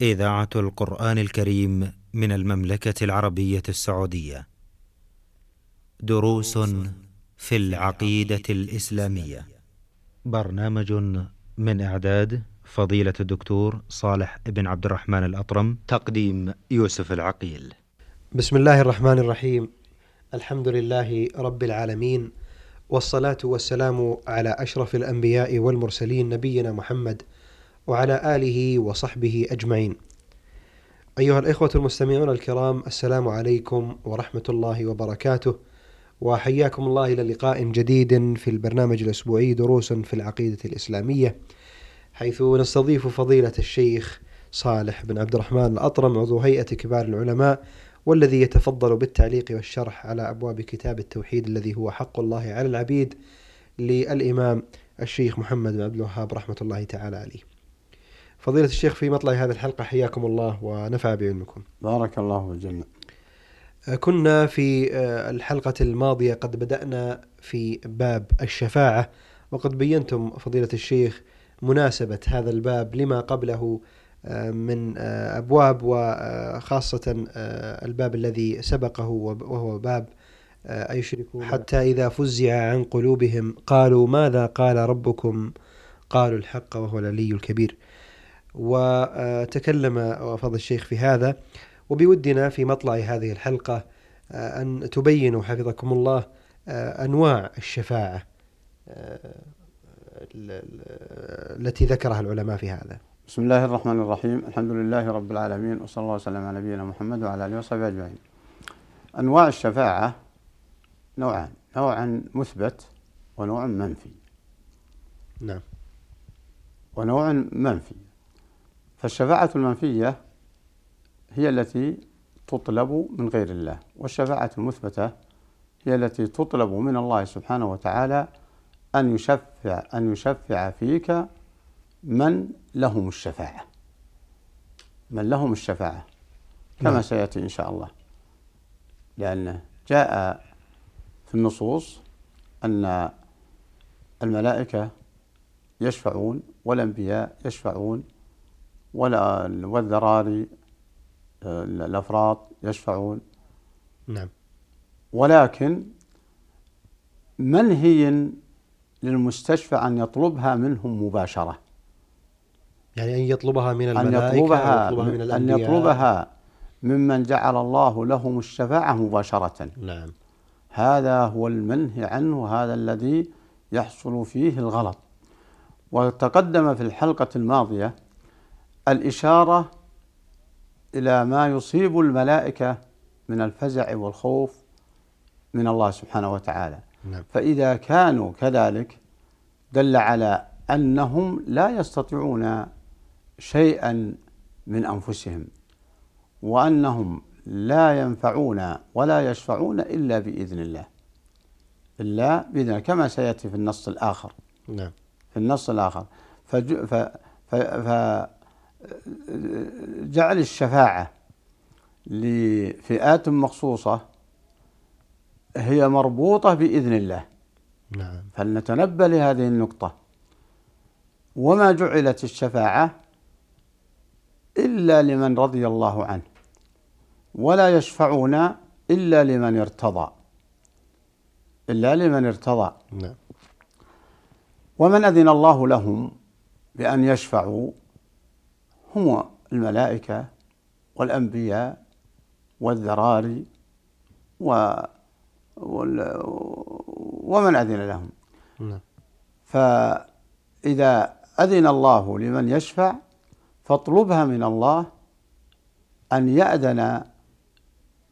إذاعة القرآن الكريم من المملكة العربية السعودية. دروس في العقيدة الإسلامية. برنامج من إعداد فضيلة الدكتور صالح بن عبد الرحمن الأطرم، تقديم يوسف العقيل. بسم الله الرحمن الرحيم الحمد لله رب العالمين والصلاة والسلام على أشرف الأنبياء والمرسلين نبينا محمد وعلى آله وصحبه أجمعين. أيها الإخوة المستمعون الكرام السلام عليكم ورحمة الله وبركاته وحياكم الله إلى لقاء جديد في البرنامج الأسبوعي دروس في العقيدة الإسلامية حيث نستضيف فضيلة الشيخ صالح بن عبد الرحمن الأطرم عضو هيئة كبار العلماء والذي يتفضل بالتعليق والشرح على أبواب كتاب التوحيد الذي هو حق الله على العبيد للإمام الشيخ محمد بن عبد الوهاب رحمة الله تعالى عليه. فضيلة الشيخ في مطلع هذه الحلقة حياكم الله ونفع بعلمكم بارك الله في الجميع كنا في الحلقة الماضية قد بدأنا في باب الشفاعة وقد بينتم فضيلة الشيخ مناسبة هذا الباب لما قبله من أبواب وخاصة الباب الذي سبقه وهو باب أيشركون حتى إذا فزع عن قلوبهم قالوا ماذا قال ربكم؟ قالوا الحق وهو العلي الكبير. وتكلم فضل الشيخ في هذا وبودنا في مطلع هذه الحلقة أن تبينوا حفظكم الله أنواع الشفاعة التي ذكرها العلماء في هذا. بسم الله الرحمن الرحيم الحمد لله رب العالمين وصلى الله وسلم على نبينا محمد وعلى آله وصحبه أجمعين. أنواع الشفاعة نوعان نوع مثبت ونوع منفي. نعم. ونوع منفي. فالشفاعة المنفية هي التي تطلب من غير الله والشفاعة المثبتة هي التي تطلب من الله سبحانه وتعالى أن يشفع أن يشفع فيك من لهم الشفاعة. من لهم الشفاعة. كما نعم. سيأتي إن شاء الله. لأن جاء في النصوص أن الملائكة يشفعون والأنبياء يشفعون والذراري الأفراط يشفعون. نعم. ولكن منهي للمستشفى أن يطلبها منهم مباشرة. يعني أن يطلبها من أن الملائكة يطلبها أو يطلبها من أن الأنبياء. يطلبها ممن جعل الله لهم الشفاعة مباشرة. نعم. هذا هو المنهي عنه هذا الذي يحصل فيه الغلط. وتقدم في الحلقة الماضية الإشارة إلى ما يصيب الملائكة من الفزع والخوف من الله سبحانه وتعالى. نعم. فإذا كانوا كذلك دل على أنهم لا يستطيعون شيئا من أنفسهم وأنهم لا ينفعون ولا يشفعون إلا بإذن الله. إلا بإذن الله كما سيأتي في النص الآخر. نعم. في النص الآخر. فج... ف... ف... ف... جعل الشفاعة لفئات مخصوصة هي مربوطة بإذن الله. نعم. فلنتنبه لهذه النقطة. وما جعلت الشفاعة إلا لمن رضي الله عنه ولا يشفعون إلا لمن ارتضى. إلا لمن ارتضى. نعم. ومن أذن الله لهم بأن يشفعوا هم الملائكة والأنبياء والذراري و وال- ومن أذن لهم. نعم. فإذا أذن الله لمن يشفع فاطلبها من الله أن يأذن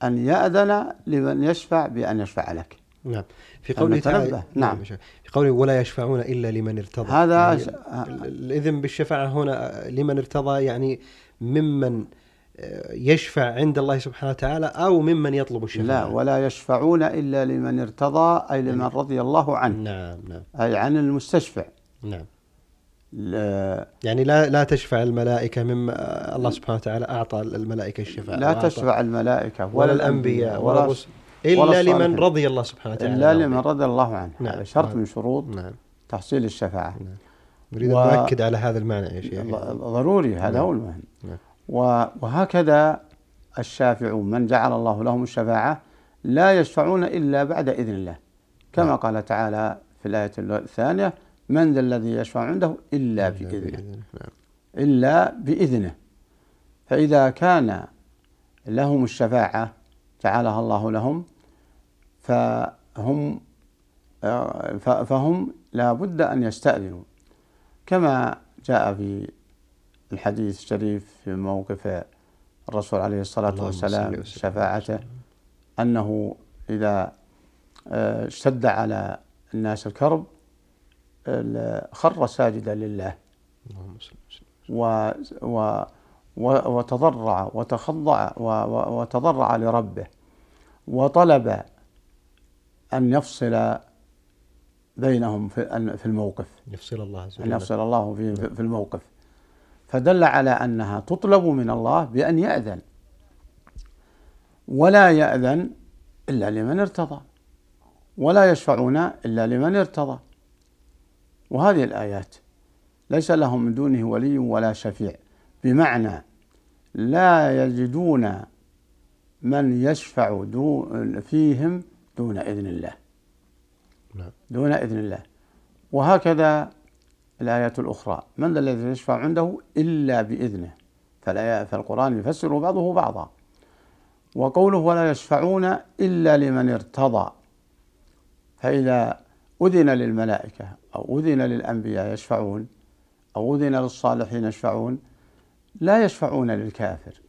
أن يأذن لمن يشفع بأن يشفع لك. نعم. في قوله. تعالى نعم. شيخ. في قوله ولا يشفعون إلا لمن ارتضى. هذا يعني ش- ال- الإذن بالشفاعة هنا لمن ارتضى يعني ممن آه، يشفع عند الله سبحانه وتعالى أو ممن يطلب الشفاعة. لا ولا يشفعون إلا لمن ارتضى أي لمن رضي الله عنه. نعم نعم. أي عن المستشفع. نعم. لا. يعني لا لا تشفع الملائكة مما الله سبحانه وتعالى أعطى الملائكة الشفاعة لا تشفع الملائكة ولا الأنبياء ولا الرسل. إلا لمن. رضي الله سبحانه وتعالى إلا. لمن رضي الله عنه نعم. هذا شرط نعم. من شروط نعم تحصيل الشفاعة نريد و- أن نؤكد على هذا المعنى يا شيخ ضروري هذا نعم. هو المهم نعم. وهكذا الشافعون من جعل الله لهم الشفاعة لا يشفعون إلا بعد إذن الله كما نعم. قال تعالى في الآية الثانية من ذا الذي يشفع عنده إلا بإذنه نعم. إلا بإذنه فإذا كان لهم الشفاعة جعلها الله لهم فهم فهم لا بد أن يستأذنوا. كما جاء في الحديث الشريف في موقف الرسول عليه الصلاة والسلام شفاعته أنه إذا آه، اشتد على الناس الكرب خر ساجدا لله. و و وتضرع وتخضع وتضرع لربه وطلب أن يفصل بينهم في الموقف. يفصل الله عز وجل أن يفصل الله في, في الموقف. فدل على أنها تطلب من الله بأن يأذن. ولا يأذن إلا لمن ارتضى. ولا يشفعون إلا لمن ارتضى. وهذه الآيات ليس لهم من دونه ولي ولا شفيع. بمعنى لا يجدون من يشفع فيهم دون إذن الله. نعم. دون إذن الله. وهكذا الآيات الأخرى. من ذا الذي يشفع عنده إلا بإذنه. فالقرآن يفسر بعضه بعضا. وقوله ولا يشفعون إلا لمن ارتضى. فإذا أذن للملائكة أو أذن للأنبياء يشفعون أو أذن للصالحين يشفعون لا يشفعون للكافر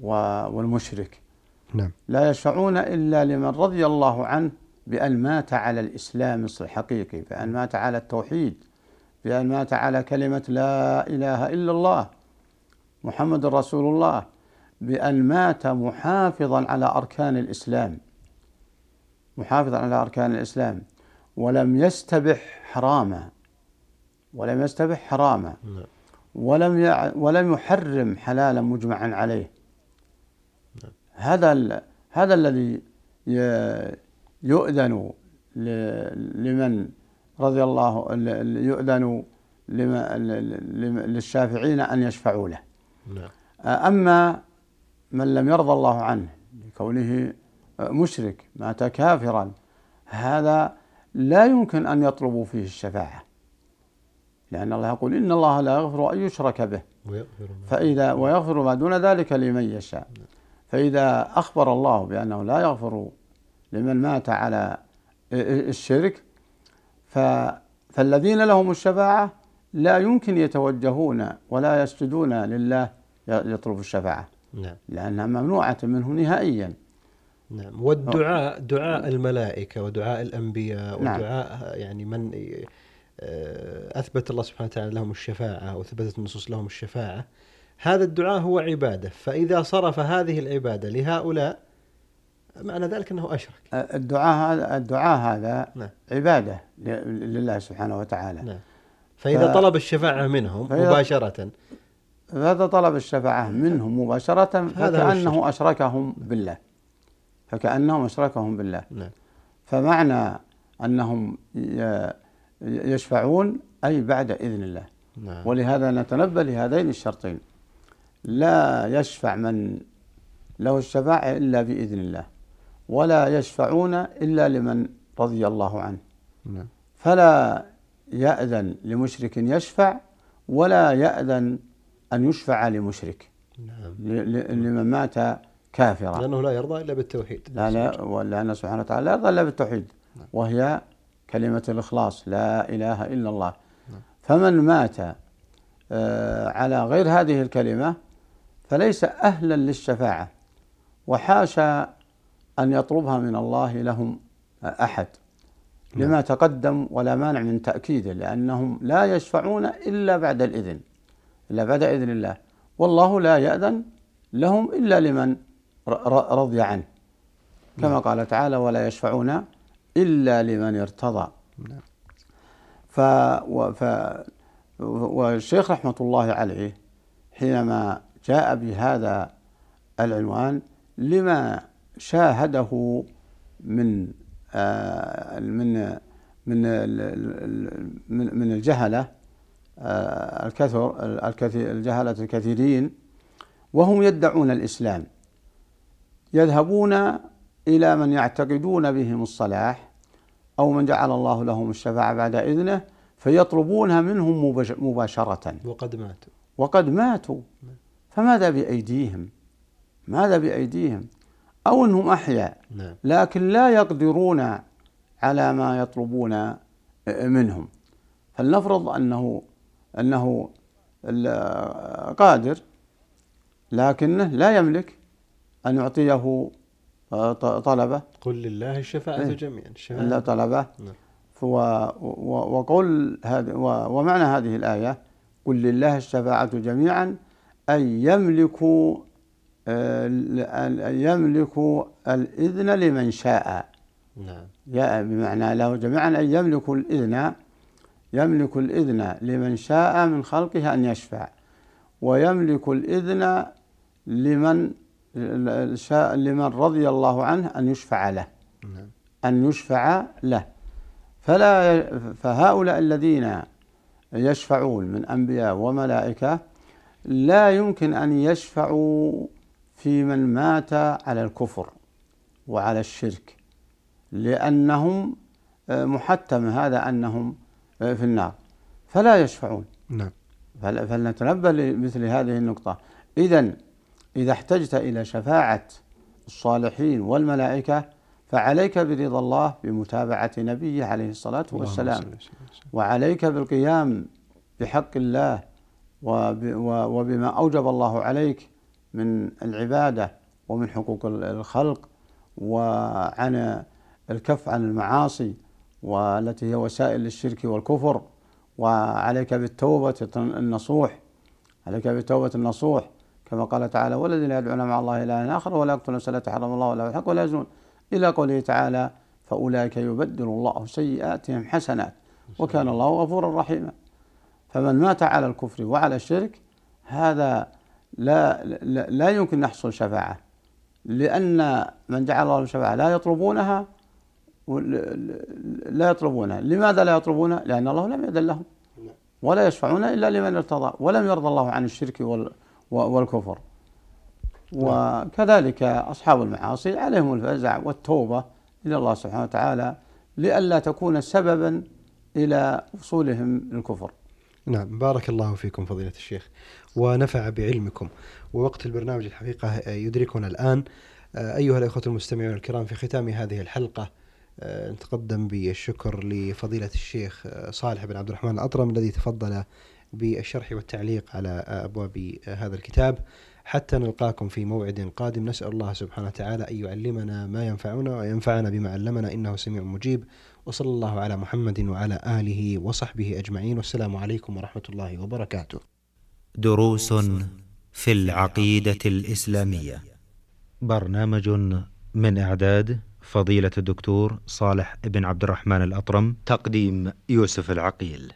والمشرك. نعم. لا يشفعون إلا لمن رضي الله عنه بأن مات على الإسلام الحقيقي بأن مات على التوحيد بأن مات على كلمة لا إله إلا الله محمد رسول الله بأن مات محافظا على أركان الإسلام محافظا على أركان الإسلام ولم يستبح حراما ولم يستبح حراما نعم. ولم ولم يحرم حلالا مجمعا عليه. هذا هذا الذي يؤذن لمن رضي الله يؤذن للشافعين أن يشفعوا له. نعم. أما من لم يرضى الله عنه لكونه مشرك مات كافرا هذا لا يمكن أن يطلبوا فيه الشفاعة. لأن الله يقول إن الله لا يغفر أن يشرك به. فإذا ويغفر ما دون ذلك لمن يشاء. فإذا أخبر الله بأنه لا يغفر لمن مات على الشرك فالذين لهم الشفاعة لا يمكن يتوجهون ولا يسجدون لله يطلب الشفاعة نعم. لأنها ممنوعة منه نهائيا نعم والدعاء دعاء الملائكة ودعاء الأنبياء نعم. ودعاء يعني من آه، أثبت الله سبحانه وتعالى لهم الشفاعة وثبتت النصوص لهم الشفاعة هذا الدعاء هو عبادة. فإذا صرف هذه العبادة لهؤلاء معنى ذلك أنه أشرك. الدعاء هذا الدعاء هذا نعم. عبادة لله سبحانه وتعالى. نعم. فإذا ف... طلب الشفاعة منهم فإذا... مباشرة. هذا طلب الشفاعة منهم مباشرة فكأنه أشركهم بالله. فكأنهم أشركهم بالله. نعم. فمعنى أنهم يشفعون أي بعد إذن الله. نعم. ولهذا نتنبه لهذين الشرطين. لا يشفع من له الشفاعة إلا بإذن الله ولا يشفعون إلا لمن رضي الله عنه نعم. فلا يأذن لمشرك يشفع ولا يأذن أن يشفع لمشرك نعم. لمن مات كافرا لأنه لا يرضى إلا بالتوحيد لا لا لأن سبحانه وتعالى لا يرضى إلا بالتوحيد نعم. وهي كلمة الإخلاص لا إله إلا الله نعم. فمن مات آه، على غير هذه الكلمة فليس أهلا للشفاعة وحاشا أن يطلبها من الله لهم أحد لما نعم. تقدم ولا مانع من تأكيده لأنهم لا يشفعون إلا بعد الإذن إلا بعد إذن الله والله لا يأذن لهم إلا لمن رضي عنه كما نعم. قال تعالى ولا يشفعون إلا لمن ارتضى نعم. ف, ف والشيخ رحمة الله عليه حينما جاء بهذا العنوان لما شاهده من آه، من من من الجهلة آه، الكثر الكثير الجهلة الكثيرين وهم يدعون الإسلام. يذهبون إلى من يعتقدون بهم الصلاح أو من جعل الله لهم الشفاعة بعد إذنه فيطلبونها منهم مباشرة. وقد ماتوا. وقد ماتوا. فماذا بأيديهم؟ ماذا بأيديهم؟ أو أنهم أحياء نعم. لكن لا يقدرون على ما يطلبون منهم. فلنفرض أنه أنه قادر لكنه لا يملك أن يعطيه طلبه. قل لله الشفاعة إيه؟ جميعا. الشفاعة. لا طلبه. نعم. وقل هذا ومعنى هذه الآية؟ قل لله الشفاعة جميعا أي يملك يملك الإذن لمن شاء. نعم. بمعنى له جميعا أن يملك الإذن يملك الإذن لمن شاء من خلقه أن يشفع ويملك الإذن لمن شاء لمن رضي الله عنه أن يشفع له. نعم. أن يشفع له. فلا فهؤلاء الذين يشفعون من أنبياء وملائكة لا يمكن أن يشفعوا في من مات على الكفر وعلى الشرك لأنهم آه، محتم هذا أنهم آه، في النار. فلا يشفعون. نعم. فلنتنبه لمثل هذه النقطة. إذا إذا احتجت إلى شفاعة الصالحين والملائكة فعليك برضا الله بمتابعة نبيه عليه الصلاة والسلام. وعليك بالقيام بحق الله وبما أوجب الله عليك من العبادة ومن حقوق الخلق وعن الكف عن المعاصي والتي هي وسائل للشرك والكفر وعليك بالتوبة النصوح عليك بالتوبة النصوح كما قال تعالى والذين يدعون مع الله إلها آخر ولا يقتلون الصلاة حرم الله ولا الحق ولا يزنون إلى قوله تعالى فأولئك يبدل الله سيئاتهم حسنات وكان الله غفورا رحيما فمن مات على الكفر وعلى الشرك هذا لا لا, لا يمكن نحصل شفاعة. لأن من جعل الله الشفاعة لا يطلبونها لا يطلبونها. لماذا لا يطلبونها؟ لأن الله لم يدل لهم. ولا يشفعون إلا لمن ارتضى ولم يرضى الله عن الشرك والكفر. وكذلك أصحاب المعاصي عليهم الفزع والتوبة إلى الله سبحانه وتعالى لئلا تكون سببا إلى وصولهم للكفر. نعم بارك الله فيكم فضيلة الشيخ ونفع بعلمكم. ووقت البرنامج الحقيقة يدركنا الآن أيها الأخوة المستمعون الكرام في ختام هذه الحلقة نتقدم بالشكر لفضيلة الشيخ صالح بن عبد الرحمن الأطرم الذي تفضل بالشرح والتعليق على أبواب هذا الكتاب. حتى نلقاكم في موعد قادم. نسأل الله سبحانه وتعالى أن يعلمنا ما ينفعنا وينفعنا بما علمنا إنه سميع مجيب. وصلى الله على محمد وعلى آله وصحبه أجمعين. والسلام عليكم ورحمة الله وبركاته. دروس في العقيدة الإسلامية. برنامج من إعداد فضيلة الدكتور صالح بن عبد الرحمن الأطرم. تقديم يوسف العقيل.